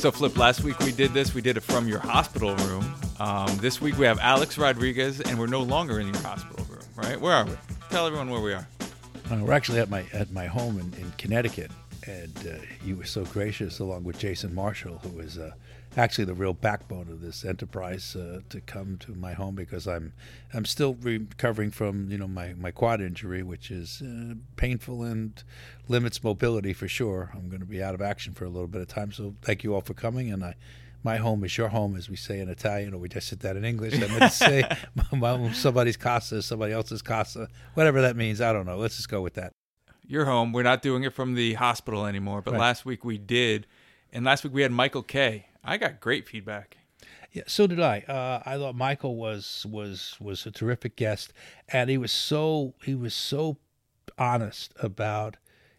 So, Flip, last week we did this. We did it from your hospital room. Um, this week we have Alex Rodriguez, and we're no longer in your hospital room, right? Where are we? Tell everyone where we are. Uh, we're actually at my at my home in, in Connecticut, and uh, you were so gracious, along with Jason Marshall, who is uh, actually the real backbone of this enterprise, uh, to come to my home because I'm I'm still recovering from you know my, my quad injury, which is uh, painful and limits mobility for sure. I'm going to be out of action for a little bit of time, so thank you all for coming, and I my home is your home, as we say in Italian, or we just said that in English. I meant to say my, somebody's casa somebody else's casa, whatever that means. I don't know. Let's just go with that. Your home. We're not doing it from the hospital anymore, but right. last week we did, and last week we had Michael Kay. I got great feedback. Yeah, so did I. Uh, I thought Michael was was was a terrific guest, and he was so he was so honest about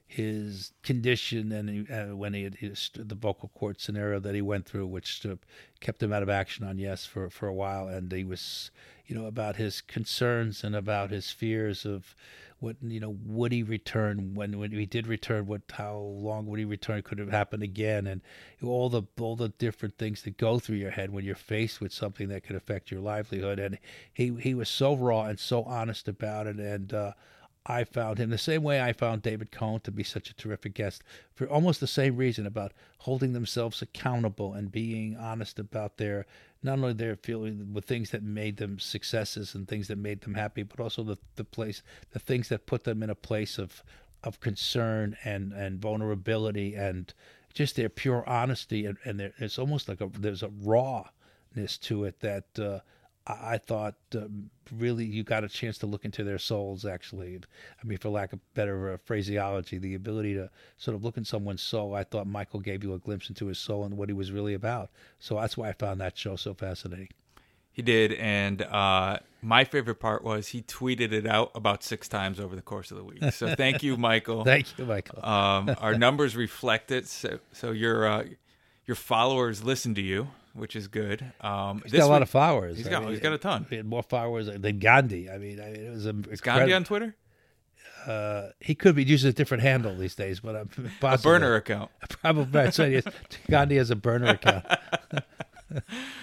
his condition and he, uh, when he had his, the vocal cord scenario that he went through, which uh, kept him out of action on Yes for, for a while, and he was, you know, about his concerns and about his fears of what you know would he return when when he did return, what how long would he return? Could it happen again? And all the all the different things that go through your head when you're faced with something that could affect your livelihood. And he he was so raw and so honest about it, and. Uh, I found him the same way I found David Cone to be such a terrific guest for almost the same reason about holding themselves accountable and being honest about their not only their feeling with things that made them successes and things that made them happy, but also the the place the things that put them in a place of of concern and and vulnerability and just their pure honesty and, and there, it's almost like a there's a rawness to it that uh, I thought um, really you got a chance to look into their souls. Actually, I mean, for lack of better uh, phraseology, the ability to sort of look in someone's soul. I thought Michael gave you a glimpse into his soul and what he was really about. So that's why I found that show so fascinating. He did, and uh, my favorite part was he tweeted it out about six times over the course of the week. So thank you, Michael. thank you, Michael. um, our numbers reflect it. So, so your uh, your followers listen to you which is good. Um, he's got a lot week, of followers. He's got I mean, he's got a ton. He had more followers than Gandhi. I mean, it was a. Is Gandhi on Twitter? Uh, he could be using a different handle these days, but I'm a burner account. Probably that's right. Gandhi has a burner account.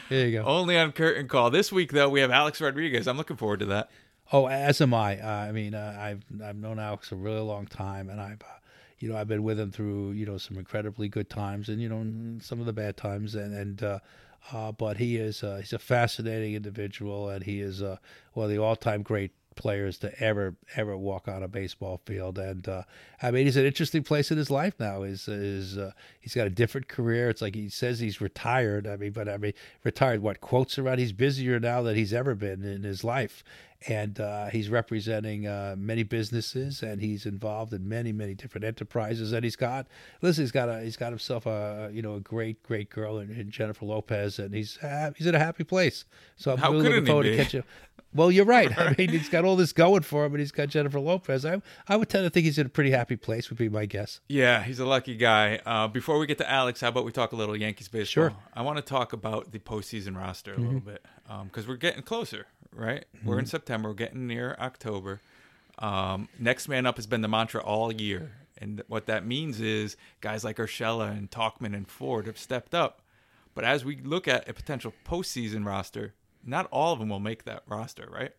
there you go. Only on curtain call this week, though. We have Alex Rodriguez. I'm looking forward to that. Oh, as am I. Uh, I mean, uh, I've I've known Alex a really long time, and I've uh, you know, I've been with him through, you know, some incredibly good times and, you know, some of the bad times. And, and, uh, uh, but he is, uh, he's a fascinating individual and he is, uh, one of the all time great players to ever ever walk on a baseball field and uh, I mean he's an interesting place in his life now. Is is uh, he's got a different career. It's like he says he's retired. I mean but I mean retired what quotes around he's busier now than he's ever been in his life and uh, he's representing uh, many businesses, and he's involved in many, many different enterprises. And he's got, listen, he's got a, he's got himself a, you know, a great, great girl in, in Jennifer Lopez, and he's he's in a happy place. So I'm How really looking forward to catch him. Well, you're right. I mean, he's got all this going for him, and he's got Jennifer Lopez. I I would tend to think he's in a pretty happy place. Would be my guess. Yeah, he's a lucky guy. Uh, before we get to Alex, how about we talk a little Yankees baseball? Sure. I want to talk about the postseason roster a mm-hmm. little bit because um, we're getting closer right? Mm-hmm. We're in mm-hmm. September. We're getting near October. Um, next man up has been the mantra all year, and what that means is guys like Urshela and Tauchman and Ford have stepped up. But as we look at a potential postseason roster, not all of them will make that roster, right?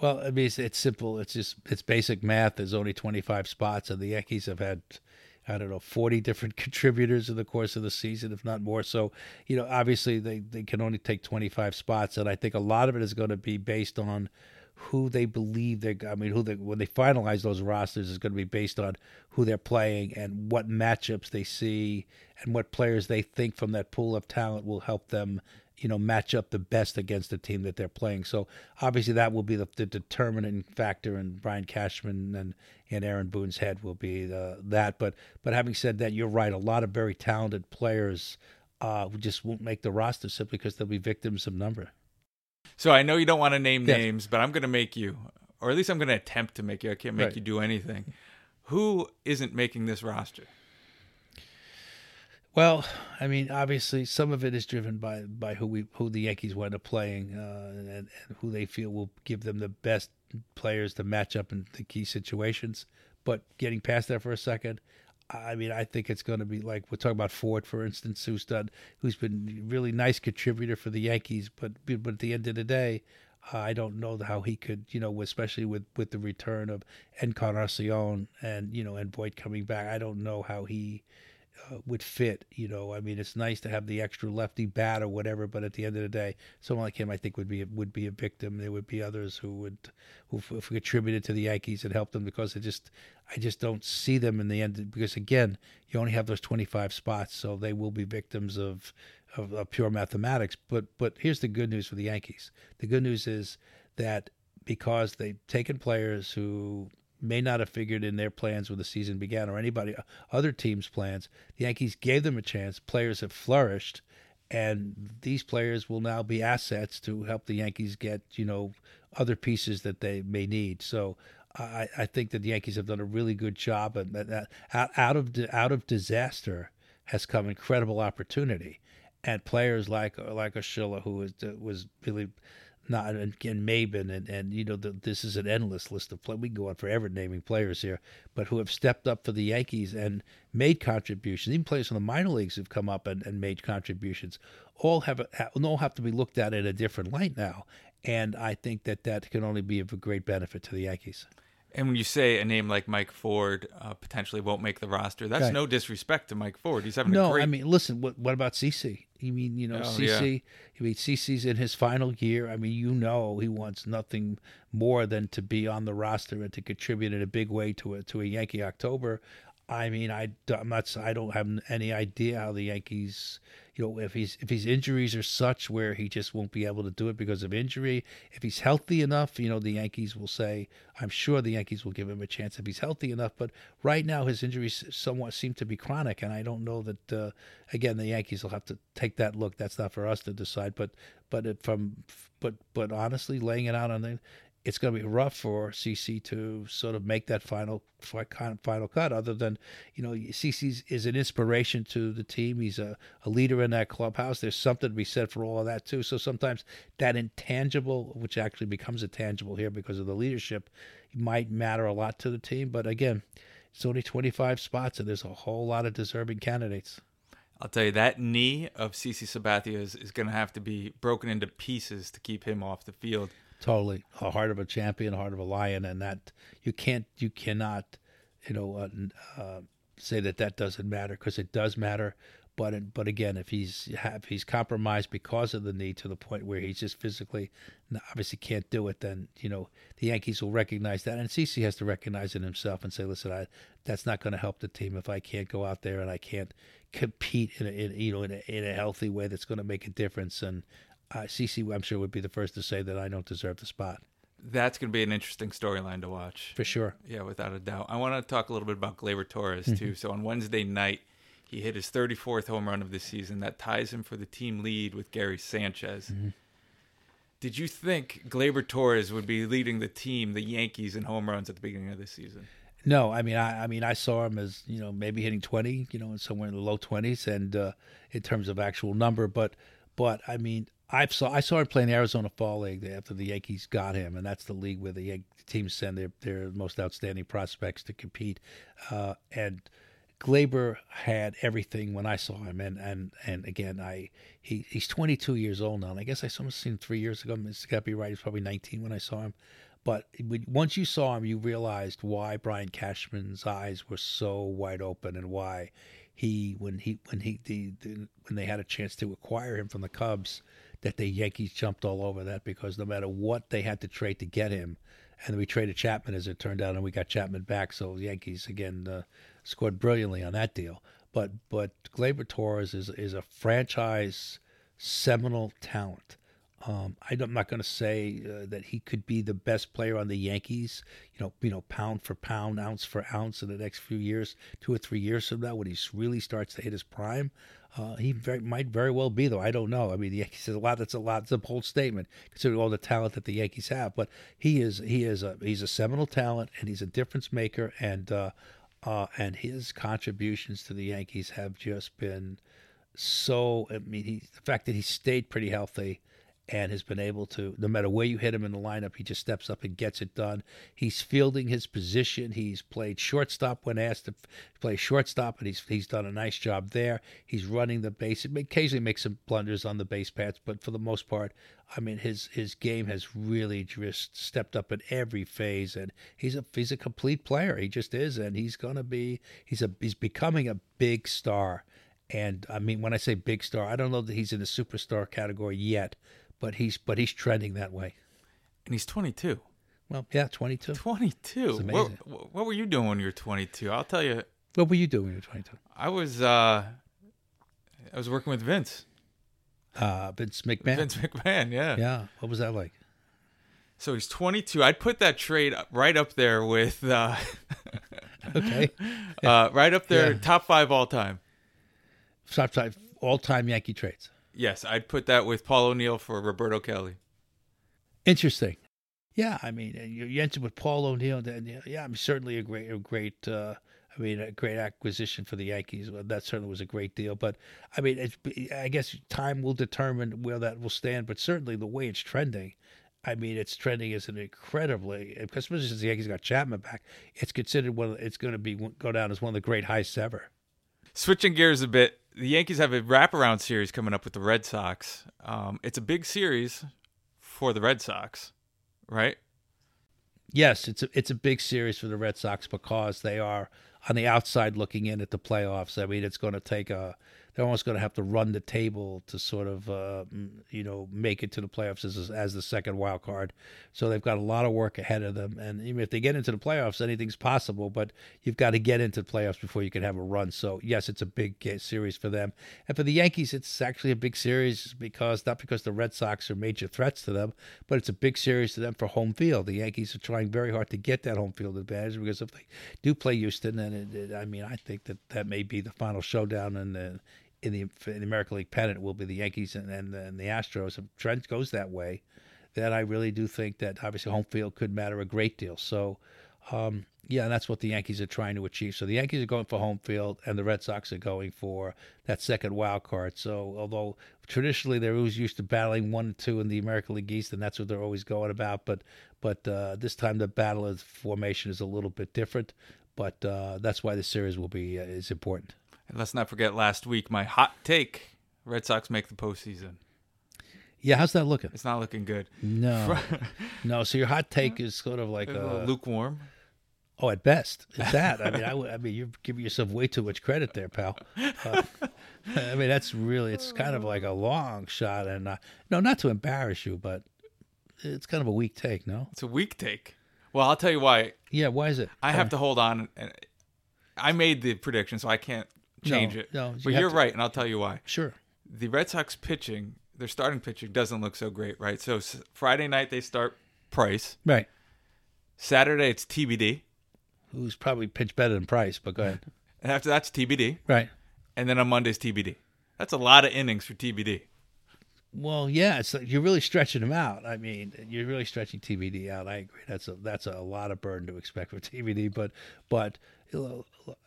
Well, I mean, it's, it's simple. It's just it's basic math. There's only 25 spots, and the Yankees have had I don't know, 40 different contributors in the course of the season, if not more. So, you know, obviously they, they can only take 25 spots. And I think a lot of it is going to be based on who they believe they're, I mean, who they, when they finalize those rosters is going to be based on who they're playing and what matchups they see and what players they think from that pool of talent will help them you know match up the best against the team that they're playing. So obviously that will be the, the determining factor, and Brian Cashman and and Aaron Boone's head will be the, that. But but having said that, you're right. A lot of very talented players uh, just won't make the roster simply because they'll be victims of number. So I know you don't want to name yes. names, but I'm going to make you, or at least I'm going to attempt to make you. I can't make right. you do anything. Who isn't making this roster? Well, I mean, obviously, some of it is driven by by who we who the Yankees wind up playing uh, and, and, who they feel will give them the best players to match up in the key situations. But getting past that for a second, I mean, I think it's going to be like we're talking about Ford, for instance, who's done, who's been really nice contributor for the Yankees, but but at the end of the day, I don't know how he could, you know, especially with with the return of Encarnacion and you know and Boyd coming back. I don't know how he uh, would fit. You know, I mean, it's nice to have the extra lefty bat or whatever, but at the end of the day, someone like him, I think, would be would be a victim. There would be others who would who, contributed to the Yankees and helped them because it just I just don't see them in the end because again, you only have those 25 spots, so they will be victims of of, of pure mathematics. But but here's the good news for the Yankees. The good news is that because they've taken players who may not have figured in their plans when the season began or anybody uh, other teams' plans. The Yankees gave them a chance. Players have flourished, and these players will now be assets to help the Yankees get you know other pieces that they may need. So. I, I think that the Yankees have done a really good job, and that out of out of disaster has come incredible opportunity, and players like like Urshela, who was was really not and, and and and you know the, this is an endless list of play. We go on forever naming players here, but who have stepped up for the Yankees and made contributions. Even players from the minor leagues have come up and, and made contributions. All have all have to be looked at in a different light now, and I think that that can only be of a great benefit to the Yankees. And when you say a name like Mike Ford uh, potentially won't make the roster, that's right. no disrespect to Mike Ford. He's having no. Great... I mean, listen. What what about CC? You mean you know oh, CC? Yeah. I mean CC's in his final year. I mean you know he wants nothing more than to be on the roster and to contribute in a big way to a to a Yankee October. I mean, I, I'm not. I don't have any idea how the Yankees, you know, if he's if his injuries are such where he just won't be able to do it because of injury. If he's healthy enough, you know, the Yankees will say. I'm sure the Yankees will give him a chance if he's healthy enough. But right now, his injuries somewhat seem to be chronic, and I don't know that. Uh, again, the Yankees will have to take that look. That's not for us to decide. But but it, from but but honestly, laying it out on the it's going to be rough for CC to sort of make that final final cut. Other than, you know, CC is an inspiration to the team. He's a, a leader in that clubhouse. There's something to be said for all of that too. So sometimes that intangible, which actually becomes a tangible here because of the leadership, might matter a lot to the team. But again, it's only 25 spots, and there's a whole lot of deserving candidates. I'll tell you that knee of CC Sabathia is, is going to have to be broken into pieces to keep him off the field. Totally, a heart of a champion, heart of a lion, and that you can't, you cannot, you know, uh, uh, say that that doesn't matter because it does matter. But but again, if he's if he's compromised because of the knee to the point where he's just physically obviously can't do it, then you know the Yankees will recognize that, and CC has to recognize it himself and say, listen, I, that's not going to help the team if I can't go out there and I can't compete in, a, in you know in a, in a healthy way that's going to make a difference. And uh, CC, I'm sure, would be the first to say that I don't deserve the spot. That's going to be an interesting storyline to watch. For sure. Yeah, without a doubt. I want to talk a little bit about Gleyber Torres, too. Mm-hmm. So on Wednesday night, he hit his 34th home run of the season. That ties him for the team lead with Gary Sanchez. Mm-hmm. Did you think Gleyber Torres would be leading the team, the Yankees, in home runs at the beginning of the season? No, I mean, I, I mean, I saw him as you know maybe hitting twenty, you know, somewhere in the low twenties, and uh, in terms of actual number, but but I mean, I saw I saw him play in the Arizona Fall League after the Yankees got him, and that's the league where the teams send their their most outstanding prospects to compete. Uh, and Gleyber had everything when I saw him, and and and again, I he he's 22 years old now, and I guess I saw him seen three years ago. It's got to be right. He's probably 19 when I saw him. But once you saw him, you realized why Brian Cashman's eyes were so wide open, and why he when he when he the, the when they had a chance to acquire him from the Cubs that the Yankees jumped all over that because no matter what they had to trade to get him, and we traded Chapman as it turned out, and we got Chapman back. So the Yankees again uh, scored brilliantly on that deal. But but Gleyber Torres is is a franchise seminal talent. Um, I'm not going to say uh, that he could be the best player on the Yankees, you know, you know, pound for pound, ounce for ounce in the next few years, two or three years from now, when he really starts to hit his prime. Uh, he very, might very well be, though. I don't know. I mean, the Yankees is a lot. That's a lot. It's a bold statement considering all the talent that the Yankees have. But he is he is a he's a seminal talent, and he's a difference maker. And uh, uh, and his contributions to the Yankees have just been so. I mean, he, the fact that he stayed pretty healthy, and has been able to, no matter where you hit him in the lineup, he just steps up and gets it done. He's fielding his position. He's played shortstop when asked to play shortstop, and he's he's done a nice job there. He's running the base. He occasionally makes some blunders on the base paths, but for the most part, I mean, his his game has really just stepped up in every phase, and he's a he's a complete player. He just is, and he's gonna be he's a he's becoming a big star. And I mean, when I say big star, I don't know that he's in the superstar category yet, but he's but he's trending that way. And he's 22. Well, yeah, 22. 22. What, what were you doing when you were 22? I'll tell you. What were you doing when you were 22? I was uh I was working with Vince. Uh Vince McMahon. Vince McMahon, yeah. Yeah. What was that like? So he's 22. I'd put that trade right up there with uh Okay. uh right up there Yeah. top 5 all time. Top five all time Yankee trades. Yes, I'd put that with Paul O'Neill for Roberto Kelly. Interesting. Yeah, I mean, you, entered with Paul O'Neill. Then, yeah, I mean, certainly a great, a great. Uh, I mean, a great acquisition for the Yankees. That certainly was a great deal. But I mean, I guess time will determine where that will stand. But certainly, the way it's trending, I mean, it's trending as an incredibly, especially since the Yankees got Chapman back. It's considered one. It's going to be go down as one of the great heists ever. Switching gears a bit, the Yankees have a wraparound series coming up with the Red Sox. Um, it's a big series for the Red Sox, right? Yes, it's a, it's a big series for the Red Sox because they are on the outside looking in at the playoffs. I mean, it's going to take a they're almost going to have to run the table to sort of uh, you know make it to the playoffs as as the second wild card. So they've got a lot of work ahead of them, and even if they get into the playoffs, anything's possible. But you've got to get into the playoffs before you can have a run. So yes, it's a big series for them, and for the Yankees, it's actually a big series because not because the Red Sox are major threats to them, but it's a big series to them for home field. The Yankees are trying very hard to get that home field advantage because if they do play Houston, then it, it, I mean, I think that that may be the final showdown in the in the, in the American League pennant will be the Yankees and, and, and the Astros. If Trent goes that way, then I really do think that obviously home field could matter a great deal. So, um, yeah, that's what the Yankees are trying to achieve. So the Yankees are going for home field, and the Red Sox are going for that second wild card. So although traditionally they're always used to battling one and two in the American League East, and that's what they're always going about. But but uh, this time the battle of formation is a little bit different. But uh, that's why the series will be uh, is important. And let's not forget last week my hot take: Red Sox make the postseason. Yeah, how's that looking? It's not looking good. No, no. So your hot take is sort of like a a, lukewarm. Oh, at best, it's that. I mean, I, I mean, you're giving yourself way too much credit there, pal. Uh, I mean, that's really, it's kind of like a long shot, and uh, no, not to embarrass you, but it's kind of a weak take, no? It's a weak take. Well, I'll tell you why. Yeah, why is it? I have to hold on. I made the prediction, so I can't change No, it. no, you but you're to- right, and I'll tell you why. Sure. The Red Sox pitching, their starting pitching doesn't look so great, right? So s- Friday night they start Price. Right. Saturday it's TBD, Who's probably pitched better than Price, but go ahead. and after that's TBD, Right. and then on Monday's TBD. That's a lot of innings for TBD. Well, yeah, it's like you're really stretching them out. I mean, you're really stretching TBD out. I agree. That's a that's a lot of burden to expect for TBD, but but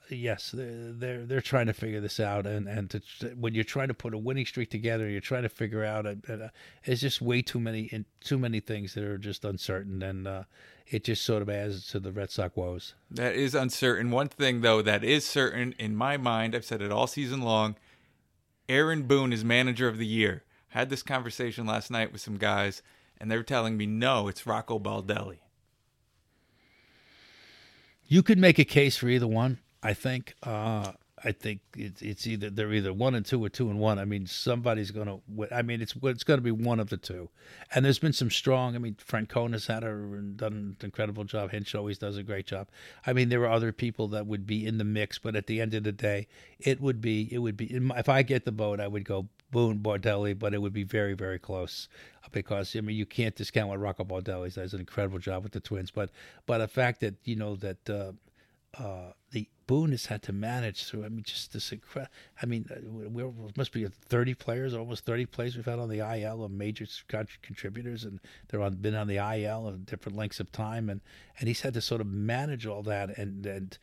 yes, they're they're, trying to figure this out, and and to, when you're trying to put a winning streak together, you're trying to figure out. Uh, uh, it's just way too many too many things that are just uncertain, and uh, it just sort of adds to the Red Sox woes. That is uncertain. One thing though that is certain in my mind, I've said it all season long. Aaron Boone is manager of the year. Had this conversation last night with some guys, and they were telling me no, it's Rocco Baldelli. You could make a case for either one. I think. Uh, I think it's it's either they're either one and two or two and one. I mean, somebody's going to. I mean, it's it's going to be one of the two. And there's been some strong. I mean, Francona's had a done an incredible job. Hinch always does a great job. I mean, there are other people that would be in the mix, but at the end of the day, it would be it would be if I get the vote, I would go Boone Baldelli, but it would be very very close because I mean you can't discount what Rocco Baldelli does an incredible job with the Twins, but but the fact that you know that. Uh, uh, the Boone has had to manage through. I mean, just this incredible. I mean, uh, we must be 30 players, almost 30 players we've had on the IL of major con- contributors, and they're on been on the IL of different lengths of time, and and he's had to sort of manage all that and and.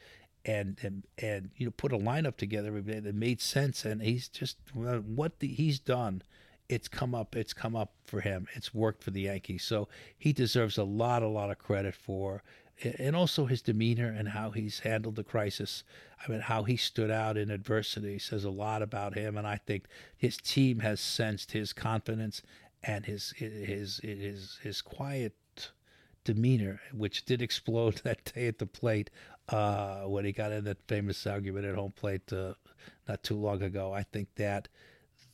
And, and and you know put a lineup together that made sense and he's just what the, he's done it's come up. It's come up for him. It's worked for the Yankees. So he deserves a lot, a lot of credit for, and also his demeanor and how he's handled the crisis. I mean, how he stood out in adversity says a lot about him. And I think his team has sensed his confidence and his his his his quiet demeanor, which did explode that day at the plate uh, when he got in that famous argument at home plate uh, not too long ago. I think that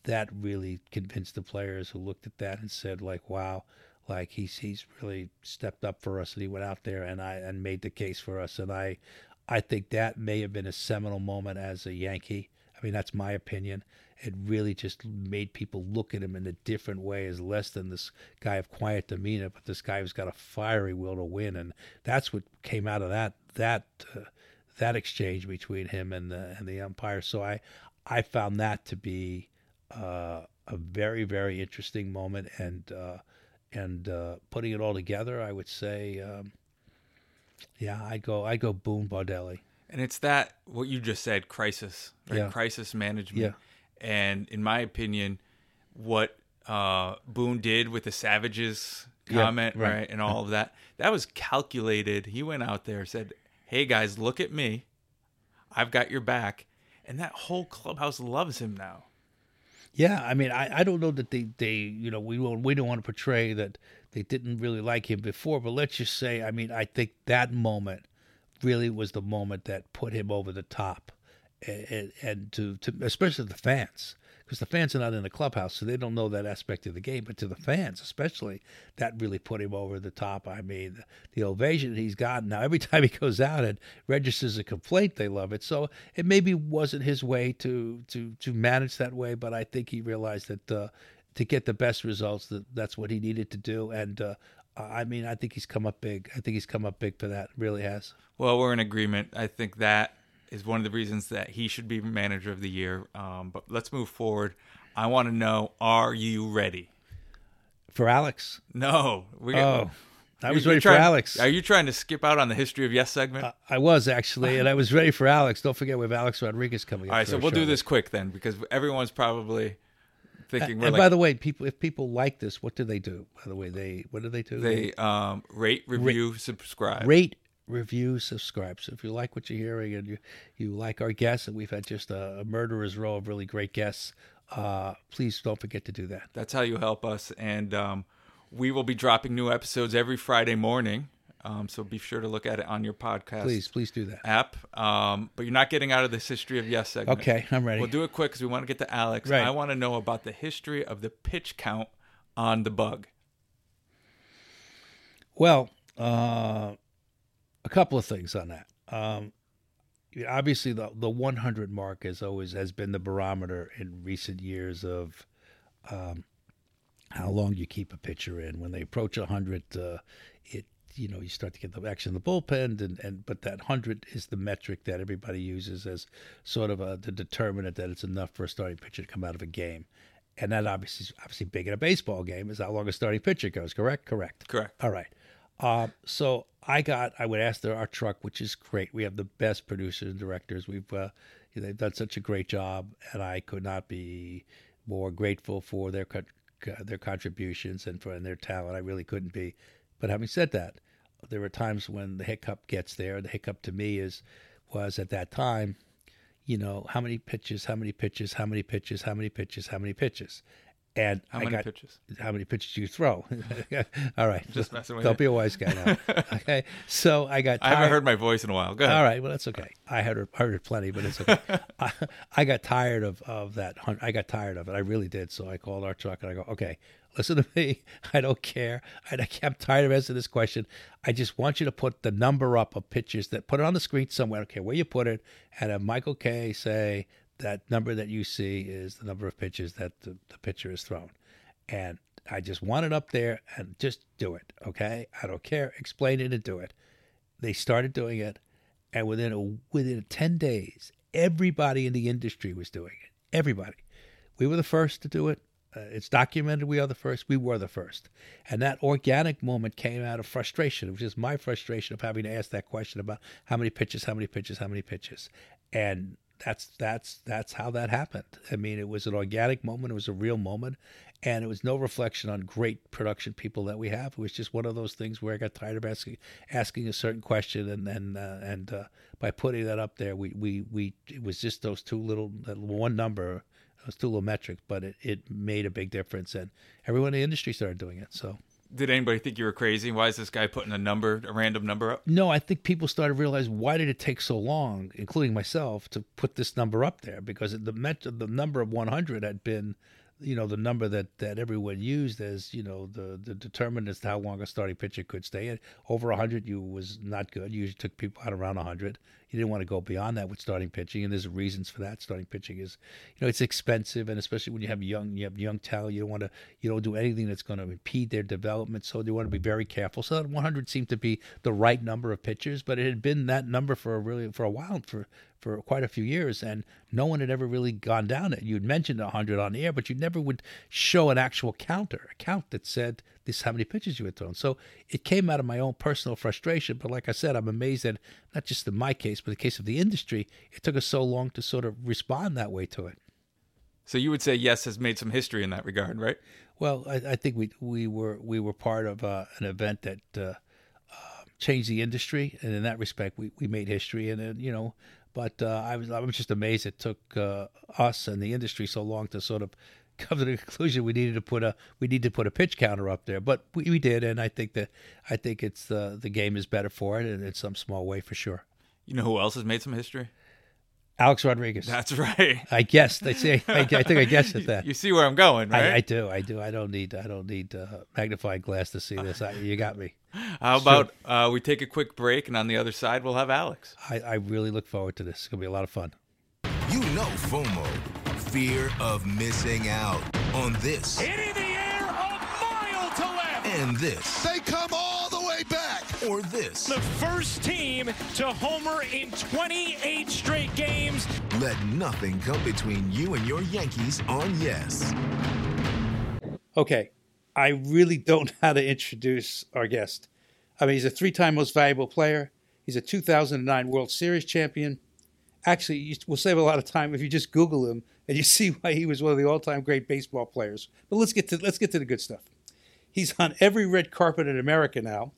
that really convinced the players who looked at that and said, like, wow, like he's he's really stepped up for us and he went out there and I and made the case for us and I I think that may have been a seminal moment as a Yankee. I mean that's my opinion. It really just made people look at him in a different way as less than this guy of quiet demeanor, but this guy who's got a fiery will to win, and that's what came out of that that uh, that exchange between him and the and the umpire. So I I found that to be uh, a very very interesting moment, and uh, and uh, putting it all together, I would say, um, yeah, I go I go Boone Baldelli. And it's that what you just said, crisis, right? Yeah. crisis management. Yeah. And in my opinion, what uh, Boone did with the Savages Yeah, comment, right. right. and all of that, that was calculated. He went out there, said, "Hey guys, look at me. I've got your back," and that whole clubhouse loves him now. Yeah, I mean, I, I don't know that they, they you know we don't we don't want to portray that they didn't really like him before, but let's just say, I mean, I think that moment really was the moment that put him over the top, and, and to, to especially the fans, because the fans are not in the clubhouse, so they don't know that aspect of the game. But to the fans, especially, that really put him over the top. I mean, the, the ovation he's gotten now every time he goes out and registers a complaint, they love it. So it maybe wasn't his way to to to manage that way, but I think he realized that. Uh, to get the best results, that that's what he needed to do, and uh, I mean, I think he's come up big. I think he's come up big for that. Really has. Well, we're in agreement. I think that is one of the reasons that he should be manager of the year. Um, but let's move forward. I want to know: Are you ready? For Alex, No, we oh, I was ready for Alex. Are you trying to skip out on the history of Yes segment? Uh, I was actually, and I was ready for Alex. Don't forget we have Alex Rodriguez coming. up All right, so we'll do this quick then, because everyone's probably thinking we're And like by the way, people, if people like this, what do they do? By the way, they what do they do? they um, rate, review, subscribe. rate, review, subscribe. So if you like what you're hearing and you, you like our guests, and we've had just a, a murderer's row of really great guests, uh, please don't forget to do that. That's how you help us. And um, we will be dropping new episodes every Friday morning. Um, so be sure to look at it on your podcast Please, please do that. app. Um, but you're not getting out of this history of Yes segment. Okay, I'm ready. We'll do it quick because we want to get to Alex. Right. I want to know about the history of the pitch count on the bug. Well, uh, couple of things on that. Um, obviously, the the 100 mark has always has been the barometer in recent years of um, how long you keep a pitcher in. When they approach 100, uh, it you know you start to get the action in the bullpen, and, and but that 100 is the metric that everybody uses as sort of a the determinant that it's enough for a starting pitcher to come out of a game. And that obviously is obviously big in a baseball game is how long a starting pitcher goes. Correct. Correct. Correct. All right. Um, so I got, I would ask their, our truck, which is great. We have the best producers and directors. We've, uh, they've done such a great job, and I could not be more grateful for their their contributions and for and their talent. I really couldn't be. But having said that, there are times when the hiccup gets there. The hiccup to me is was at that time, you know, how many pitches, how many pitches, how many pitches, how many pitches, how many pitches, and How I many got pitches? how many pitches you throw. All right, Just messing with don't you. be a wise guy now. okay, so I got. I haven't heard my voice in a while. Go ahead. All right, well that's okay. I heard heard it plenty, but it's okay. I, I got tired of of that. I got tired of it. I really did. So I called our truck and I go, okay, listen to me. I don't care. I, I'm tired of answering this question. I just want you to put the number up of pitches that put it on the screen somewhere. I don't care where you put it, and have Michael Kay say that number that you see is the number of pitches that the, the pitcher has thrown. And I just want it up there and just do it. Okay. I don't care. Explain it and do it. They started doing it. And within a, within 10 days, everybody in the industry was doing it. Everybody. We were the first to do it. Uh, it's documented we are the first. We were the first. And that organic moment came out of frustration. which is my frustration of having to ask that question about how many pitches, how many pitches, how many pitches. And that's that's that's how that happened. I mean, it was an organic moment. It was a real moment, and it was no reflection on great production people that we have. It was just one of those things where I got tired of asking asking a certain question, and and uh, and uh, by putting that up there, we we we it was just those two little one number, those two little metrics, but it it made a big difference, and everyone in the industry started doing it. So did anybody think you were crazy? Why is this guy putting a number, a random number up? No, I think people started to realize why did it take so long, including myself, to put this number up there because the met, the number of 100 had been you know the number that that everyone used as you know the the determinant as to how long a starting pitcher could stay in over 100 you was not good you usually took people out around 100 you didn't want to go beyond that with starting pitching and there's reasons for that. Starting pitching is you know it's expensive and especially when you have young you have young talent you don't want to you don't do anything that's going to impede their development so you want to be very careful. So that 100 seemed to be the right number of pitchers but it had been that number for a really for a while for for quite a few years, and no one had ever really gone down it. You'd mentioned 100 on the air, but you never would show an actual counter, a count that said this is how many pitches you had thrown. So it came out of my own personal frustration. But like I said, I'm amazed that not just in my case, but the case of the industry, it took us so long to sort of respond that way to it. So you would say yes has made some history in that regard, right? Well, I, I think we we were we were part of uh, an event that uh, uh, changed the industry, and in that respect, we, we made history. And uh, you know, but uh, I was I was just amazed it took uh, us and the industry so long to sort of come to the conclusion we needed to put a we need to put a pitch counter up there. But we, we did, and I think that I think it's uh, the game is better for it, and in some small way for sure. You know who else has made some history? Alex Rodriguez. That's right. I guessed. I say. I, I think I guessed at that. You see where I'm going, right? I, I do. I do. I don't need. I don't need uh, magnifying glass to see this. I, you got me. How about uh, we take a quick break, and on the other side we'll have Alex. I, I really look forward to this. It's gonna be a lot of fun. You know FOMO, fear of missing out on this. Hitting the air a mile to left. And this. They come all the way back. Or this. The first team to homer in 28 straight games. Let nothing come between you and your Yankees on Yes. Okay, I really don't know how to introduce our guest. I mean, he's a three time most valuable player, he's a 2009 World Series champion. Actually, we'll save a lot of time if you just Google him and you see why he was one of the all time great baseball players. But let's get, to, let's get to the good stuff. He's on every red carpet in America now.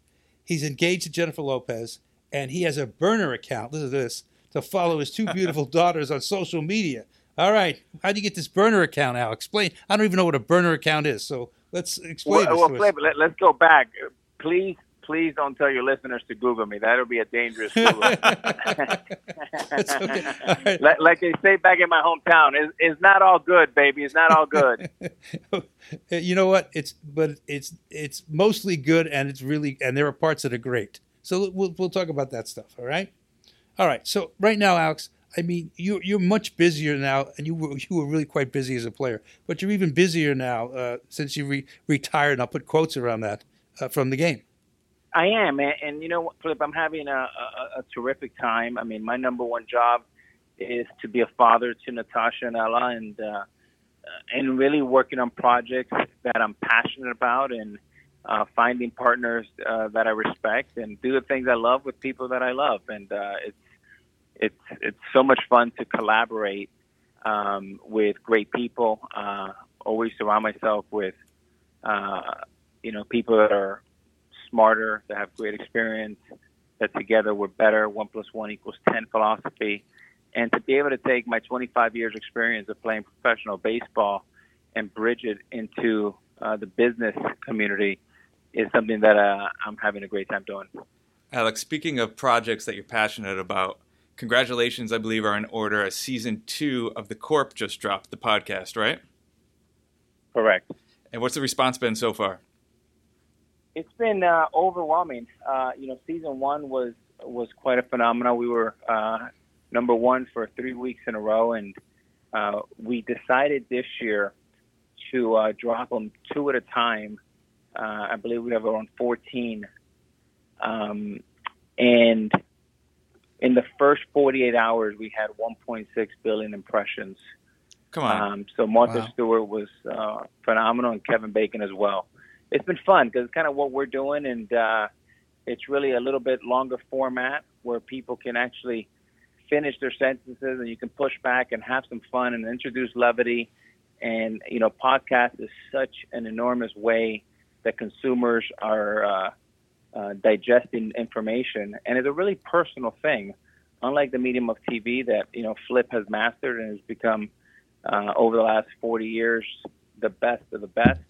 He's engaged to Jennifer Lopez, and he has a burner account. Listen to this to follow his two beautiful daughters on social media. All right, how do you get this burner account, Al? Explain. I don't even know what a burner account is, so let's explain. Well, well let, us go back. Please, please don't tell your listeners to Google me. That'll be a dangerous Google. okay. like, like they say back in my hometown, it's, it's not all good, baby. It's not all good. you know what? It's but it's it's mostly good, and it's really and there are parts that are great. So we'll we'll talk about that stuff. All right. All right. So right now, Alex, I mean, you you're much busier now, and you were you were really quite busy as a player, but you're even busier now uh, since you re- retired. And I'll put quotes around that uh, from the game. I am, and, and you know Flip, I'm having a, a, a terrific time. I mean, my number one job is to be a father to Natasha and Ella, and uh, and really working on projects that I'm passionate about, and uh, finding partners uh, that I respect, and do the things I love with people that I love, and uh, it's it's it's so much fun to collaborate um, with great people. Uh, always surround myself with uh, you know people that are smarter, that have great experience, that together we're better. One plus one equals ten philosophy, and to be able to take my 25 years experience of playing professional baseball and bridge it into uh, the business community is something that uh, I'm having a great time doing. Alex, speaking of projects that you're passionate about, congratulations, I believe, are in order as season two of The Corp just dropped the podcast, right? Correct. And what's the response been so far? It's been uh, overwhelming. Uh, you know, season one was was quite a phenomenon. We were uh, number one for three weeks in a row, and uh, we decided this year to uh, drop them two at a time. Uh, I believe we have around 14. Um, and in the first 48 hours, we had 1.6 billion impressions. Come on. Um, so Martha Wow. Stewart was uh, phenomenal, and Kevin Bacon as well. It's been fun because it's kind of what we're doing, and uh, it's really a little bit longer format where people can actually finish their sentences and you can push back and have some fun and introduce levity. And you know, podcast is such an enormous way that consumers are uh, uh, digesting information, and it's a really personal thing. Unlike the medium of TV that you know Flip has mastered and has become uh, over the last 40 years the best of the best.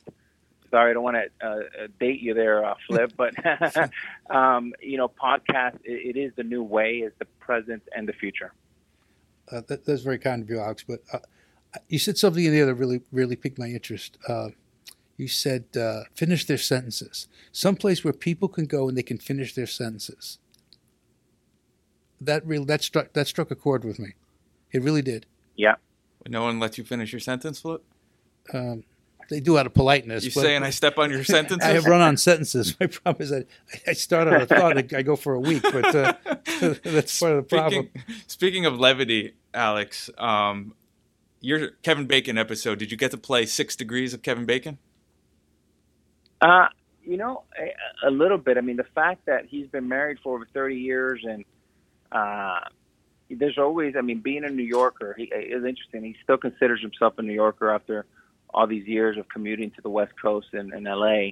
Sorry, I don't want to uh, date you there, uh, Flip, but um, you know, podcast it, it is the new way, is the present and the future. Uh, that, that's very kind of you, Alex. But uh, you said something in there that really, really piqued my interest. You said uh, finish their sentences. Someplace where people can go and they can finish their sentences. That really that struck that struck a chord with me. It really did. Yeah. No one lets you finish your sentence, Flip. Um, they do out of politeness. You but saying I step on your sentences? I have run on sentences. My problem is that I start on a thought, I go for a week, but uh, that's part of the problem. Speaking, speaking of levity, Alex, um, your Kevin Bacon episode, did you get to play Six Degrees of Kevin Bacon? Uh, you know, a, a little bit. I mean, the fact that he's been married for over 30 years and uh, there's always, I mean, being a New Yorker, he is interesting. He still considers himself a New Yorker after all these years of commuting to the West Coast and, in LA.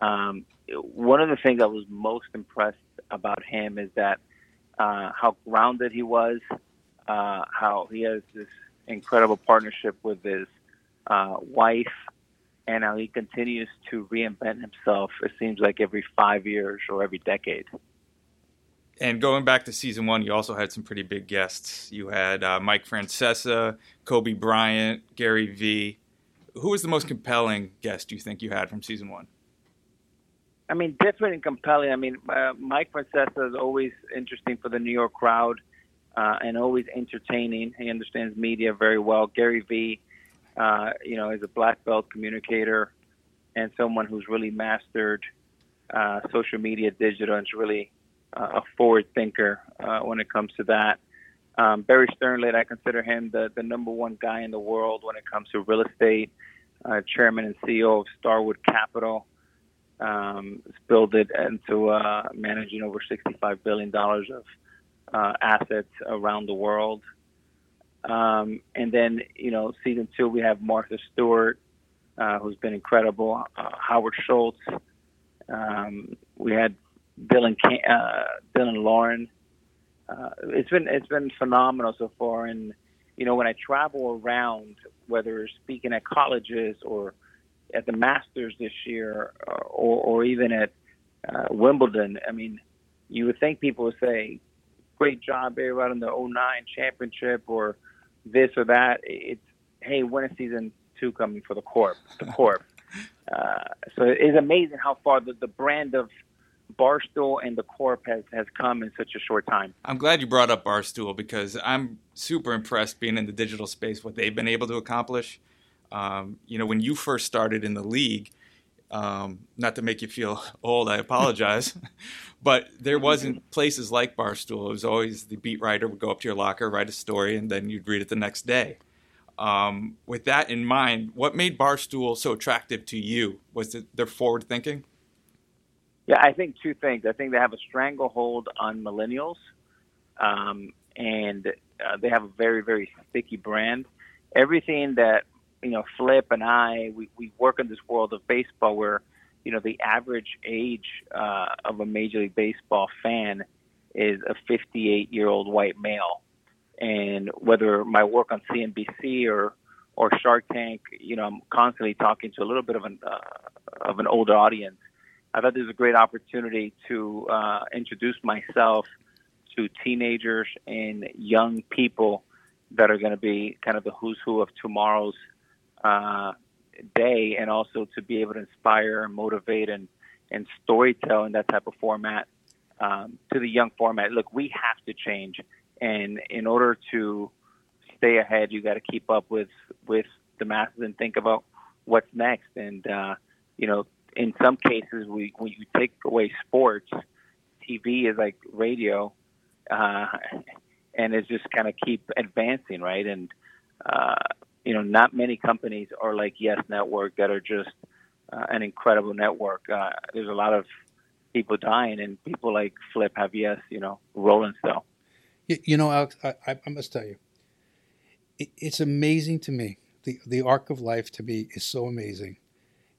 Um, one of the things I was most impressed about him is that uh, how grounded he was, uh, how he has this incredible partnership with his uh, wife, and how he continues to reinvent himself. It seems like every five years or every decade. And going back to season one, you also had some pretty big guests. You had uh, Mike Francesa, Kobe Bryant, Gary Vee. Who was the most compelling guest you think you had from season one? I mean, different and compelling. I mean, uh, Mike Francesa is always interesting for the New York crowd uh, and always entertaining. He understands media very well. Gary Vee, uh, you know, is a black belt communicator and someone who's really mastered uh, social media, digital, and is really uh, a forward thinker uh, when it comes to that. Um, Barry Sternlicht, I consider him the, the number one guy in the world when it comes to real estate, uh, chairman and CEO of Starwood Capital. Um, built it into uh, managing over $65 billion of assets around the world. Um, and then, you know, season two, we have Martha Stewart, uh, who's been incredible, uh, Howard Schultz. Um, we had Dylan uh, Dylan Lauren. Uh, it's been it's been phenomenal so far, and you know when I travel around, whether speaking at colleges or at the Masters this year, or, or even at uh, Wimbledon, I mean, you would think people would say, "Great job, everybody in the 09 championship," or this or that. It's hey, when is season two coming for the Corp? The Corp. Uh, so it's amazing how far the, the brand of Barstool and the Corp has, has come in such a short time. I'm glad you brought up Barstool because I'm super impressed being in the digital space, what they've been able to accomplish. Um, you know, when you first started in the league, um, not to make you feel old, I apologize, but there wasn't places like Barstool. It was always the beat writer would go up to your locker, write a story, and then you'd read it the next day. Um, with that in mind, what made Barstool so attractive to you? Was it their forward thinking? Yeah, I think two things. I think they have a stranglehold on millennials, um, and uh, they have a very, very sticky brand. Everything that you know, Flip and I, we, we work in this world of baseball where, you know, the average age uh, of a Major League Baseball fan is a 58 year old white male. And whether my work on CNBC or or Shark Tank, you know, I'm constantly talking to a little bit of an uh, of an older audience I thought this was a great opportunity to uh, introduce myself to teenagers and young people that are going to be kind of the who's who of tomorrow's uh, day, and also to be able to inspire and motivate and and storytell in that type of format um, to the young format. Look, we have to change, and in order to stay ahead, you got to keep up with with the masses and think about what's next. And uh, you know, in some cases, we when you take away sports, TV is like radio, uh, and it's just kind of keep advancing, right? And uh, you know, not many companies are like Yes Network that are just uh, an incredible network. Uh, there's a lot of people dying, and people like Flip have Yes, you know, rolling still. You, you know, Alex, I, I, I must tell you, it, it's amazing to me. The the arc of life to me is so amazing.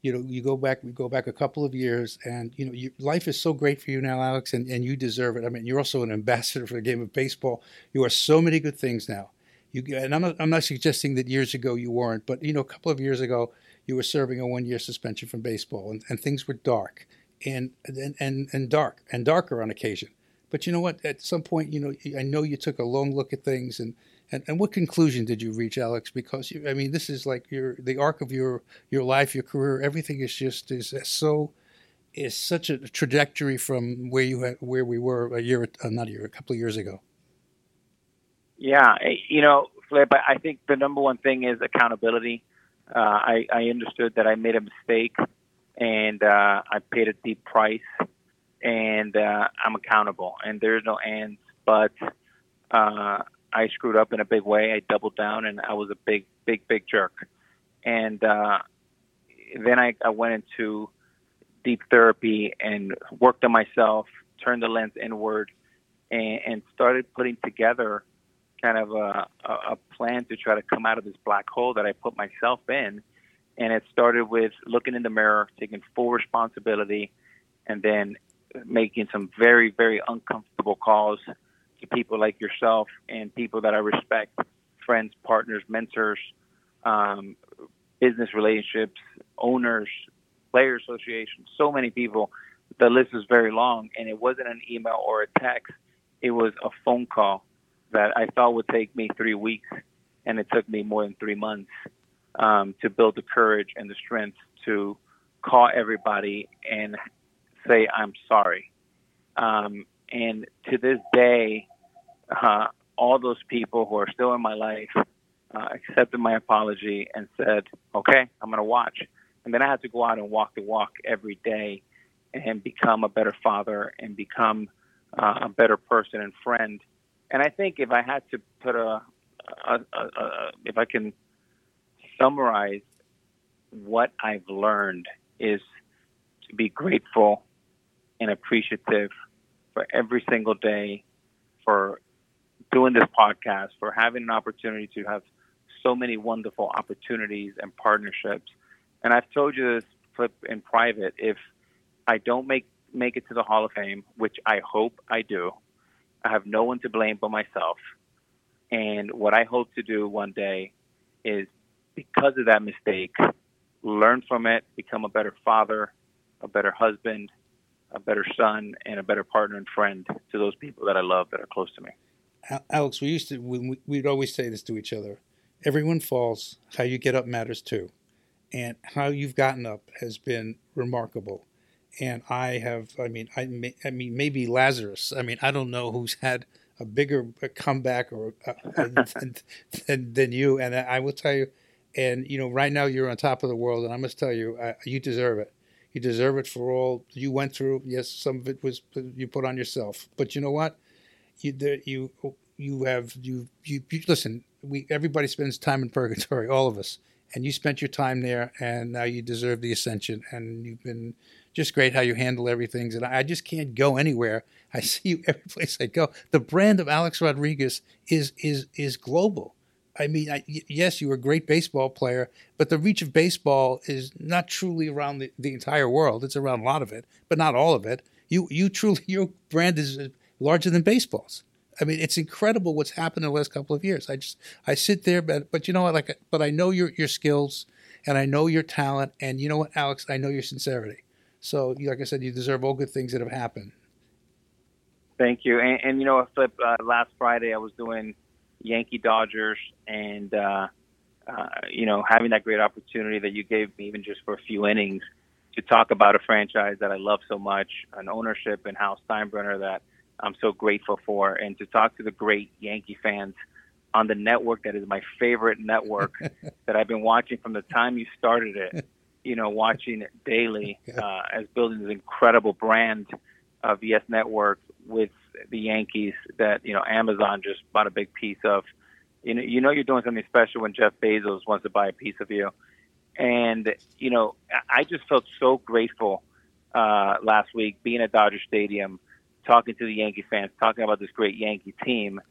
You know, you go back, we go back a couple of years, and you know, you, life is so great for you now, Alex, and, and you deserve it. I mean, you're also an ambassador for the game of baseball. You are so many good things now. You and I'm not, I'm not suggesting that years ago you weren't, but you know, a couple of years ago you were serving a one year suspension from baseball, and, and things were dark, and and and and dark and darker on occasion. But you know what? At some point, you know, I know you took a long look at things, and and, and what conclusion did you reach, Alex? Because you, I mean, this is like your the arc of your your life, your career. Everything is just is so is such a trajectory from where you had where we were a year, uh, not a year, a couple of years ago. Yeah, you know, Flip. I think the number one thing is accountability. Uh, I, I understood that I made a mistake, and uh, I paid a deep price, and uh, I'm accountable. And there's no ands, but uh, I screwed up in a big way. I doubled down, and I was a big, big, big jerk. And uh, then I, I went into deep therapy and worked on myself, turned the lens inward, and, and started putting together kind of a, a plan to try to come out of this black hole that I put myself in. And it started with looking in the mirror, taking full responsibility, and then making some very, very uncomfortable calls to people like yourself and people that I respect, friends, partners, mentors, um, business relationships, owners, player associations, so many people. The list is very long, and it wasn't an email or a text. It was a phone call that I thought would take me three weeks, and it took me more than three months um, to build the courage and the strength to call everybody and say I'm sorry. Um, and to this day, uh, all those people who are still in my life uh, accepted my apology and said, "Okay, I'm going to watch." And then I had to go out and walk the walk every day and become a better father and become uh, a better person and friend. And I think if I had to put a, a, a, a if I can summarize what I've learned is to be grateful and appreciative for every single day, for doing this podcast, for having an opportunity to have so many wonderful opportunities and partnerships. And I've told you this Flip in private. If I don't make make it to the Hall of Fame, which I hope I do, I have no one to blame but myself. And what I hope to do one day is, because of that mistake, learn from it, become a better father, a better husband, a better son, and a better partner and friend to those people that I love that are close to me. Alex, we used to we, we'd always say this to each other: everyone falls. How you get up matters too, and how you've gotten up has been remarkable. And I have, I mean, I, may, I mean, maybe Lazarus. I mean, I don't know who's had a bigger comeback or uh, than, than, than, you. And I will tell you, and you know, right now you're on top of the world, and I must tell you, you deserve it. You deserve it for all you went through. Yes, some of it was you put on yourself, but you know what? You you you have you, you you listen. We everybody spends time in purgatory, all of us, and you spent your time there, and now you deserve the ascension. And you've been just great how you handle everything. And I just can't go anywhere. I see you every place I go. The brand of Alex Rodriguez is is is global. I mean, I, yes, you're a great baseball player, but the reach of baseball is not truly around the, the entire world. It's around a lot of it, but not all of it. You, you truly, your brand is uh, larger than baseball's. I mean, it's incredible what's happened in the last couple of years. I just, I sit there, but, but you know what, like, but I know your, your skills and I know your talent. And you know what, Alex, I know your sincerity. So, like I said, you deserve all good things that have happened. Thank you. And, and you know, Flip, uh, last Friday I was doing Yankee Dodgers, and uh, uh, you know, having that great opportunity that you gave me, even just for a few innings, to talk about a franchise that I love so much, an ownership and Hal Steinbrenner that I'm so grateful for, and to talk to the great Yankee fans on the network that is my favorite network that I've been watching from the time you started it. You know, watching it daily uh, as building this incredible brand of Yes Network with the Yankees that you know Amazon just bought a big piece of. You know, you know you're doing something special when Jeff Bezos wants to buy a piece of you, and you know I just felt so grateful uh, last week being at Dodger Stadium, talking to the Yankee fans, talking about this great Yankee team,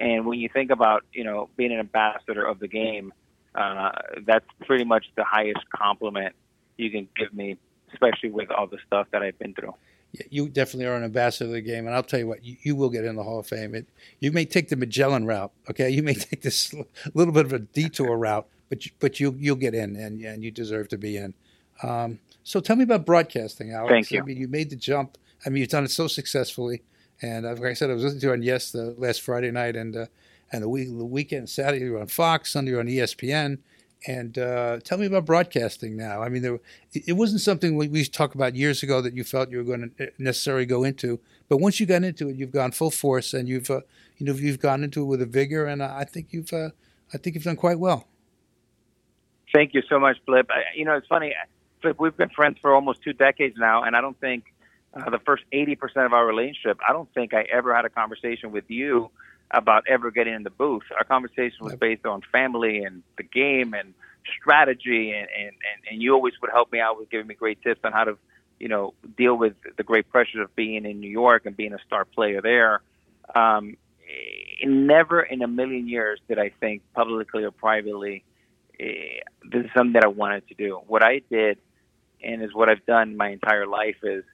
And when you think about you know being an ambassador of the game, uh, that's pretty much the highest compliment you can give me, especially with all the stuff that I've been through. Yeah, you definitely are an ambassador of the game, and I'll tell you what, you, you will get in the Hall of Fame. It, you may take the Magellan route, okay? You may take this little bit of a detour route, but you, but you you'll get in, and and you deserve to be in. Um, so tell me about broadcasting, Alex. Thank you. I mean, you made the jump. I mean, you've done it so successfully, and uh, like I said, I was listening to you on Yes the last Friday night, and uh, and the week the weekend Saturday you were on Fox, Sunday you were on ESPN. And uh, tell me about broadcasting now. I mean, there, it wasn't something we, talked about years ago that you felt you were going to necessarily go into. But once you got into it, you've gone full force, and you've uh, you know you've gone into it with a vigor, and I think you've uh, I think you've done quite well. Thank you so much, Flip. I, you know, it's funny, Flip. We've been friends for almost two decades now, and I don't think uh, the first eighty percent of our relationship, I don't think I ever had a conversation with you about ever getting in the booth. Our conversation was based on family and the game and strategy, and and and, you always would help me out with giving me great tips on how to, you know, deal with the great pressures of being in New York and being a star player there. Um, never in a million years did I think publicly or privately eh, this is something that I wanted to do. What I did, and is what I've done my entire life, is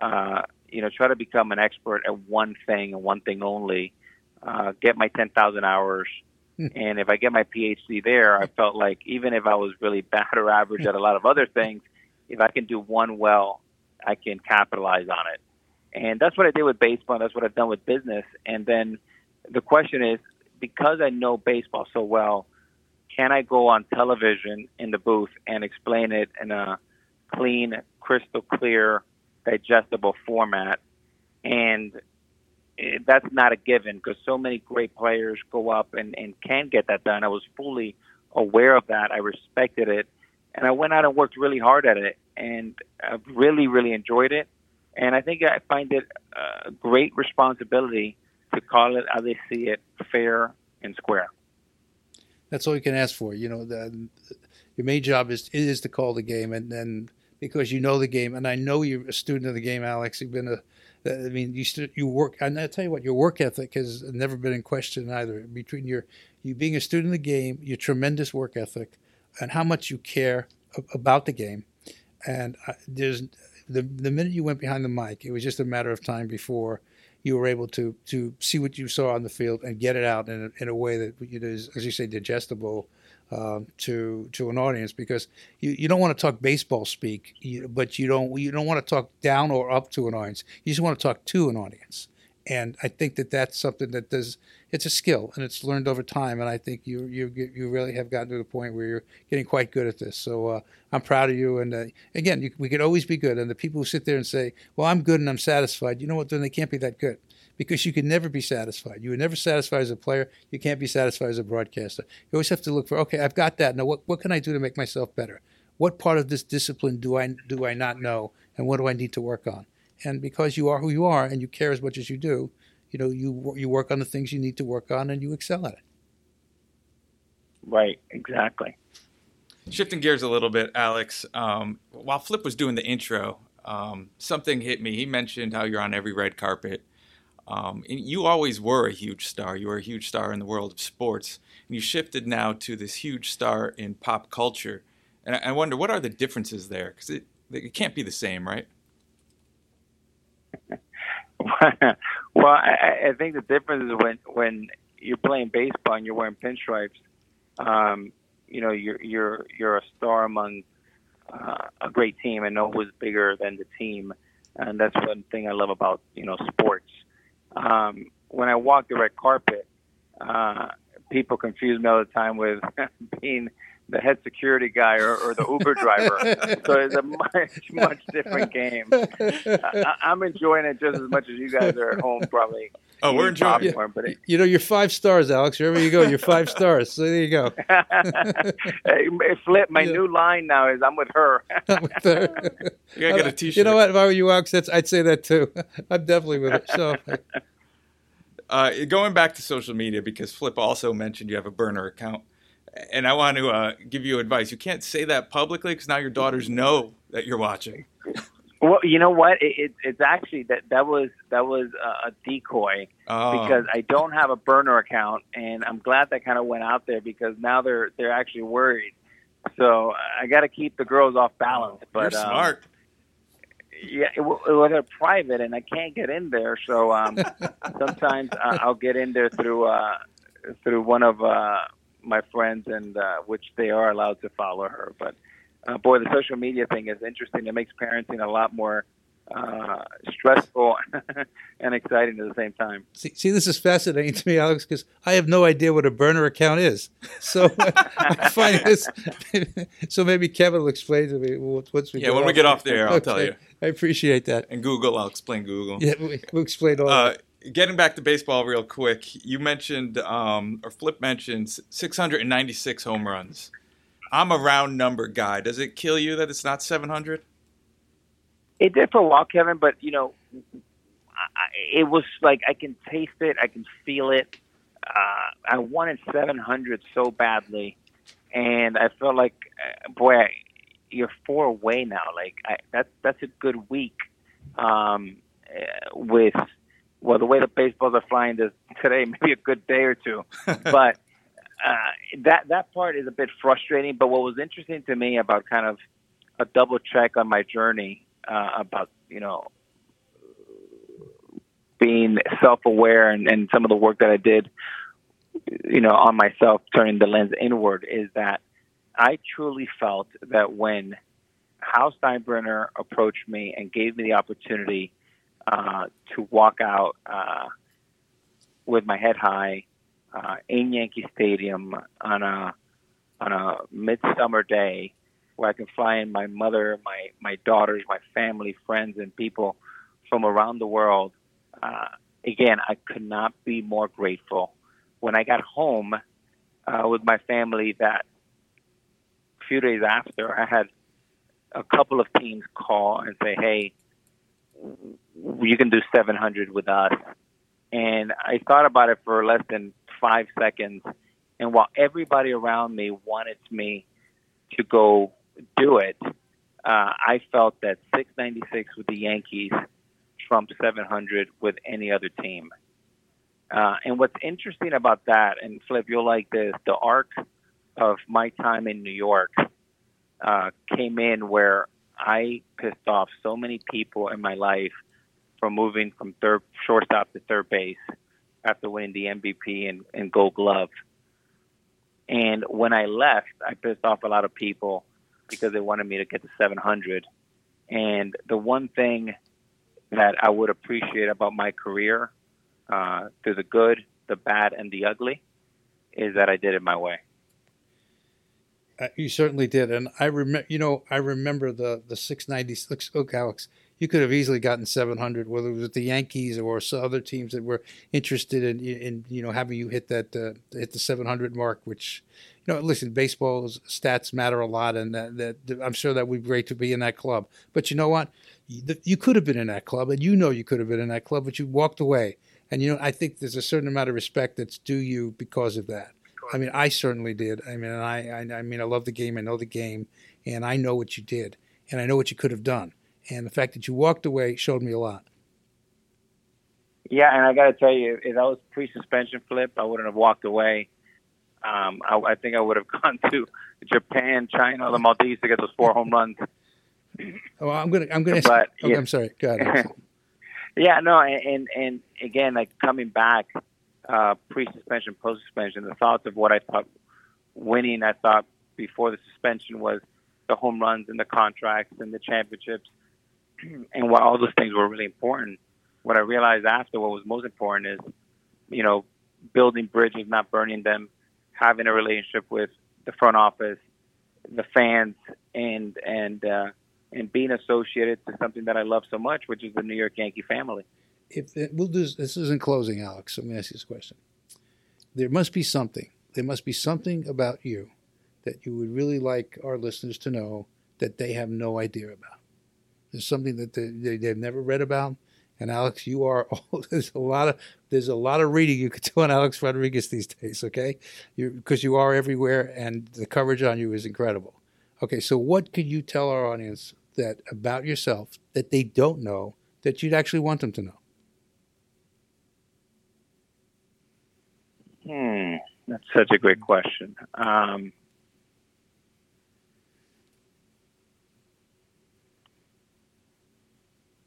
uh, you know try to become an expert at one thing and one thing only. Uh, get my ten thousand hours, and if I get my PhD there, I felt like even if I was really bad or average at a lot of other things, if I can do one well, I can capitalize on it. And that's what I did with baseball. That's what I've done with business. And then the question is, because I know baseball so well, can I go on television in the booth and explain it in a clean, crystal clear, digestible format? And it, that's not a given because so many great players go up and, and can get that done. I was fully aware of that. I respected it. And I went out and worked really hard at it. And I've really, really enjoyed it. And I think I find it a great responsibility to call it how they see it, fair and square. That's all you can ask for. You know, the, your main job is is to call the game, and then because you know the game, and I know you're a student of the game, Alex. You've been a I mean, you st- you work. And I tell you what, your work ethic has never been in question either. Between your you being a student of the game, your tremendous work ethic, and how much you care about the game, and uh, there's the the minute you went behind the mic, it was just a matter of time before you were able to to see what you saw on the field and get it out in a, in a way that you know, is, as you say, digestible um, to to an audience because you, you don't want to talk baseball speak, you, but you don't you don't want to talk down or up to an audience. You just want to talk to an audience, and I think that that's something that does. It's a skill and it's learned over time, and I think you you you really have gotten to the point where you're getting quite good at this. So uh, I'm proud of you. And uh, again, you, we could always be good. And the people who sit there and say, "Well, I'm good and I'm satisfied," you know what? Then they can't be that good because you can never be satisfied. You are never satisfied as a player. You can't be satisfied as a broadcaster. You always have to look for, okay, I've got that. Now, what, what can I do to make myself better? What part of this discipline do I do I not know, and what do I need to work on? And because you are who you are, and you care as much as you do, you know you you work on the things you need to work on, and you excel at it. Right. Exactly. Shifting gears a little bit, Alex. Um, while Flip was doing the intro, um, something hit me. He mentioned how you're on every red carpet. Um, and you always were a huge star. You were a huge star in the world of sports. And you shifted now to this huge star in pop culture. And I, wonder, what are the differences there? Because it, it can't be the same, right? well, I, I think the difference is when when you're playing baseball and you're wearing pinstripes. Um, you know, you're you're you're a star among uh, a great team, and no one's bigger than the team. And that's one thing I love about you know sports um, when I walk the red carpet, uh, people confuse me all the time with being the head security guy or, or the Uber driver. so it's a much, much different game. I, I'm enjoying it just as much as you guys are at home, probably. Oh, we're enjoying it. But it, you know, you're five stars, Alex. Wherever you go, you're five stars. So there you go. hey, Flip, my yeah. new line now is I'm with her. I'm with her. You gotta get a T-shirt. You know what? If I were you, Alex, that's, I'd say that too. I'm definitely with it. So. Uh, going back to social media, because Flip also mentioned you have a burner account, and I want to uh, give you advice. You can't say that publicly because now your daughters know that you're watching. Well, you know what? It, it, it's actually that that was that was a, decoy Oh. because I don't have a burner account, and I'm glad that kind of went out there because now they're they're actually worried. So I got to keep the girls off balance. But You're um, smart. Yeah, it, well, they're private, and I can't get in there. So um, sometimes uh, I'll get in there through uh, through one of uh, my friends, and uh, which they are allowed to follow her. But uh, boy, the social media thing is interesting. It makes parenting a lot more uh, stressful and exciting at the same time. See, see, this is fascinating to me, Alex, because I have no idea what a burner account is. So I find this. So maybe Kevin will explain to me what- what's. Yeah, when we get off the air, I'll tell you. I appreciate that. And Google, I'll explain Google. Yeah, we, we'll explain all. Uh, that. getting back to baseball real quick, you mentioned, um, or Flip mentioned, 696 home runs. I'm a round number guy. Does it kill you that it's not 700? It did for a while, Kevin, but you know, I, it was like I can taste it, I can feel it. Uh, I wanted 700 so badly, and I felt like, uh, boy, I, you're four away now. Like I, that's that's a good week. Um, uh, with well, the way the baseballs are flying this today, maybe a good day or two, but. Uh, that that part is a bit frustrating, but what was interesting to me about kind of a double check on my journey uh, about you know being self-aware and, and some of the work that I did, you know, on myself, turning the lens inward, is that I truly felt that when Hal Steinbrenner approached me and gave me the opportunity uh, to walk out uh, with my head high uh, in Yankee Stadium on a on a midsummer day where I can fly in my mother, my my daughters, my family, friends, and people from around the world. Uh, again, I could not be more grateful. When I got home uh, with my family, that few days after, I had a couple of teams call and say, "Hey, you can do 700 with us." And I thought about it for less than five seconds. And while everybody around me wanted me to go do it, uh, I felt that 696 with the Yankees trumped 700 with any other team. Uh, and what's interesting about that, and Flip, you'll like this, the arc of my time in New York uh, came in where I pissed off so many people in my life from moving from third shortstop to third base after winning the MVP and, and Gold Glove. And when I left, I pissed off a lot of people because they wanted me to get to 700. And the one thing that I would appreciate about my career, uh, through the good, the bad, and the ugly, is that I did it my way. Uh, you certainly did, and I remember. You know, I remember the the six ninety six. Look, Alex, you could have easily gotten seven hundred, whether it was the Yankees or other teams that were interested in, in you know having you hit that uh, hit the seven hundred mark. Which, you know, listen, baseball's stats matter a lot, and that, that I'm sure that would be great to be in that club. But you know what? You could have been in that club, and you know you could have been in that club, but you walked away. And you know, I think there's a certain amount of respect that's due you because of that. I mean, I certainly did. I mean, I, I, I mean, I love the game. I know the game, and I know what you did, and I know what you could have done. And the fact that you walked away showed me a lot. Yeah, and I got to tell you, if that was pre-suspension flip, I wouldn't have walked away. Um, I, I think I would have gone to Japan, China, the Maldives to get those four home runs. Oh, I'm gonna, I'm gonna. But, okay, yeah. I'm sorry. Go ahead. yeah, no, and, and and again, like coming back, uh, pre-suspension, post-suspension, the thoughts of what I thought winning, I thought before the suspension was the home runs and the contracts and the championships, and while all those things were really important, what I realized after what was most important is, you know, building bridges, not burning them, having a relationship with the front office, the fans, and and uh, and being associated to something that I love so much, which is the New York Yankee family. If we'll do this, this is in closing, Alex. Let me ask you this question. There must be something. There must be something about you that you would really like our listeners to know that they have no idea about. There's something that they, they, they've never read about. And Alex, you are. Oh, there's a lot of there's a lot of reading you could do on Alex Rodriguez these days. Okay, because you are everywhere, and the coverage on you is incredible. Okay, so what could you tell our audience that about yourself that they don't know that you'd actually want them to know? Hmm, that's such a great question. Um,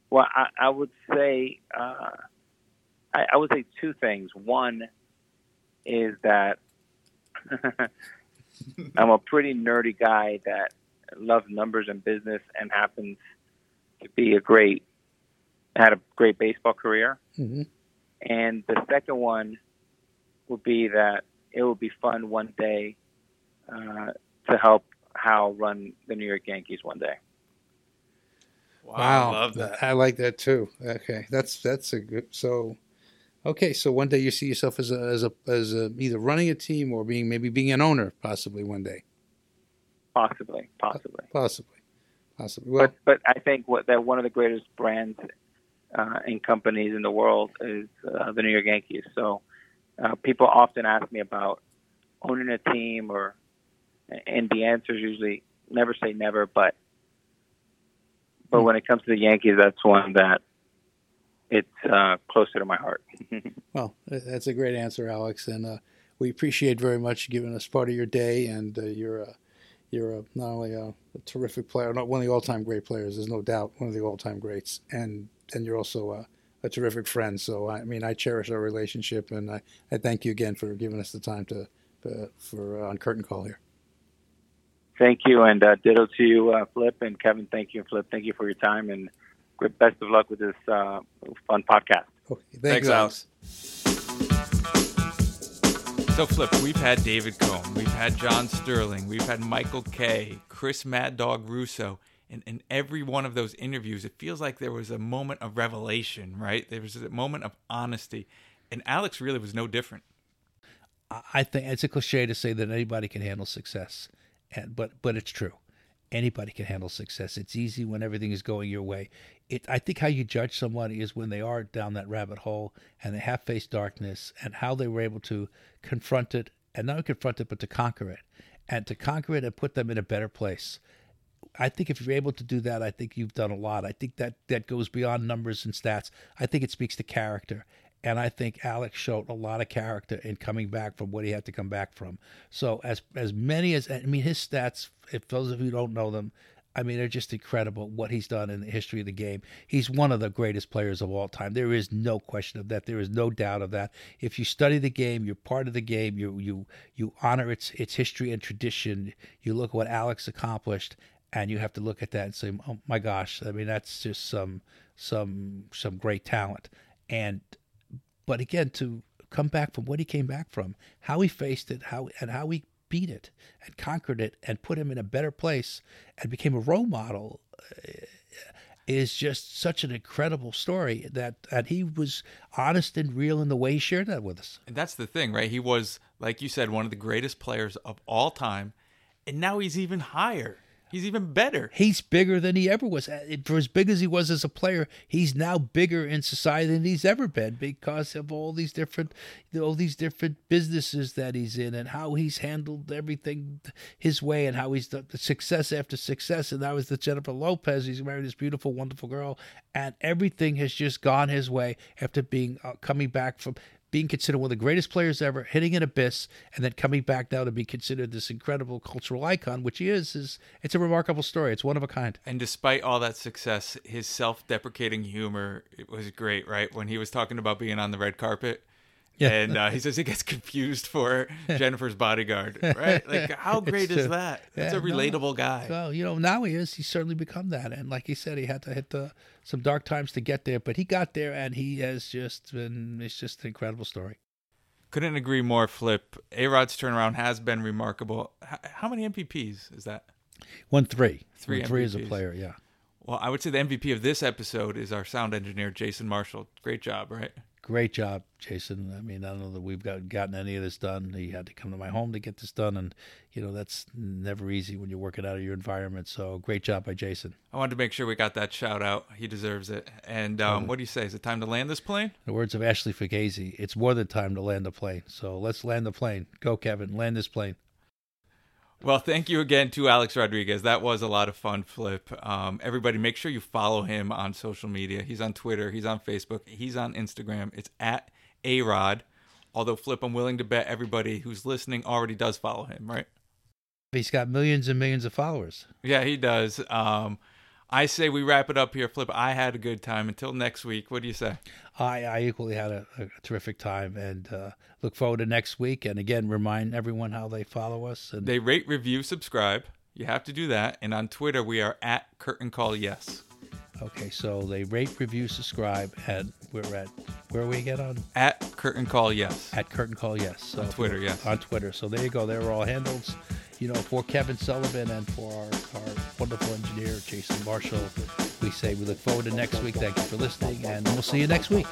well, I, I would say uh, I, I would say two things. One is that I'm a pretty nerdy guy that loves numbers and business and happens to be a great had a great baseball career. Mm-hmm. And the second one would be that it would be fun one day uh, to help Hal run the New York Yankees one day. Wow, I love that. I like that too. Okay, that's that's a good. So, okay, so one day you see yourself as a as a as a, either running a team or being maybe being an owner, possibly one day. Possibly, possibly, possibly, possibly. Well, but but I think what that one of the greatest brands uh, and companies in the world is uh, the New York Yankees. So uh, people often ask me about owning a team, or and the answer is usually never say never, but but when it comes to the Yankees, that's one that it's uh, closer to my heart. well, that's a great answer, Alex, and uh, we appreciate very much giving us part of your day. And uh, you're a, you're a, not only a, a, terrific player, not one of the all-time great players. There's no doubt one of the all-time greats, and and you're also a, a terrific friend. So I mean, I cherish our relationship, and I, I thank you again for giving us the time to, to for uh, on Curtain Call here thank you, and uh, ditto to you, uh, Flip and Kevin. Thank you, Flip. Thank you for your time, and best of luck with this uh, fun podcast. Okay, thanks, thanks Alex. So, Flip, we've had David Cone, we've had John Sterling, we've had Michael Kay, Chris Mad Dog Russo. And in every one of those interviews, it feels like there was a moment of revelation, right? There was a moment of honesty. And Alex really was no different. I think it's a cliche to say that anybody can handle success and but but it's true. Anybody can handle success. It's easy when everything is going your way. It, I think how you judge somebody is when they are down that rabbit hole and they have faced darkness and how they were able to confront it and not confront it but to conquer it and to conquer it and put them in a better place. I think if you're able to do that, I think you've done a lot. I think that that goes beyond numbers and stats. I think it speaks to character. And I think Alex showed a lot of character in coming back from what he had to come back from. So as as many as I mean his stats, if those of you don't know them, I mean they're just incredible what he's done in the history of the game. He's one of the greatest players of all time. There is no question of that. There is no doubt of that. If you study the game, you're part of the game. You you you honor its its history and tradition. You look at what Alex accomplished, and you have to look at that and say, "Oh my gosh!" I mean, that's just some some some great talent. And but again, to come back from what he came back from, how he faced it, how and how he beat it and conquered it and put him in a better place and became a role model uh, is just such an incredible story that that he was honest and real in the way he shared that with us. And that's the thing, right? He was, like you said, one of the greatest players of all time, and now he's even higher. He's even better. He's bigger than he ever was. Uh, for as big as he was as a player, he's now bigger in society than he's ever been because of all these different, all these different businesses that he's in and how he's handled everything his way and how he's done success after success. And that was the Jennifer Lopez. He's married this beautiful, wonderful girl, and everything has just gone his way after being uh, coming back from being considered one of the greatest players ever, hitting an abyss, and then coming back now to be considered this incredible cultural icon, which he is, is it's a remarkable story. It's one of a kind. And despite all that success, his self-deprecating humor it was great, right? When he was talking about being on the red carpet. Yeah. And uh, he says he gets confused for Jennifer's bodyguard, right? Like, how great is that? That's yeah, a relatable no. guy. Well, you know, now he is. He's certainly become that. And like he said, he had to hit the some dark times to get there, but he got there, and he has just been. It's just an incredible story. Couldn't agree more. Flip A Rod's turnaround has been remarkable. How, how many MVPs is that? One three. Three. One three as a player. Yeah. Well, I would say the MVP of this episode is our sound engineer, Jason Marshall. Great job, right? Great job, Jason. I mean, I don't know that we've got, gotten any of this done. He had to come to my home to get this done, and you know that's never easy when you're working out of your environment. So great job by Jason. I wanted to make sure we got that shout out. He deserves it. And um, what do you say? Is it time to land this plane? The words of Ashley Fugazi. It's more than time to land the plane. So let's land the plane. Go, Kevin. Land this plane. Well, thank you again to Alex Rodriguez. That was a lot of fun, Flip. Um, everybody, make sure you follow him on social media. He's on Twitter, he's on Facebook, he's on Instagram. It's at Arod. Although, Flip, I'm willing to bet everybody who's listening already does follow him, right? He's got millions and millions of followers. Yeah, he does. Um, I say we wrap it up here, Flip. I had a good time. Until next week, what do you say? I, I equally had a, a terrific time and uh, look forward to next week. And again, remind everyone how they follow us. And They rate, review, subscribe. You have to do that. And on Twitter, we are at Curtain Call Yes. okay, so they rate, review, subscribe, and we're at where are we again on At Curtain Call Yes. at Curtain Call Yes. So On Twitter, yes. on Twitter. So there you go. There are all handles. You know, for Kevin Sullivan and for our, our wonderful engineer Jason Marshall, we say we look forward to next week. Thank you for listening, and we'll see you next week.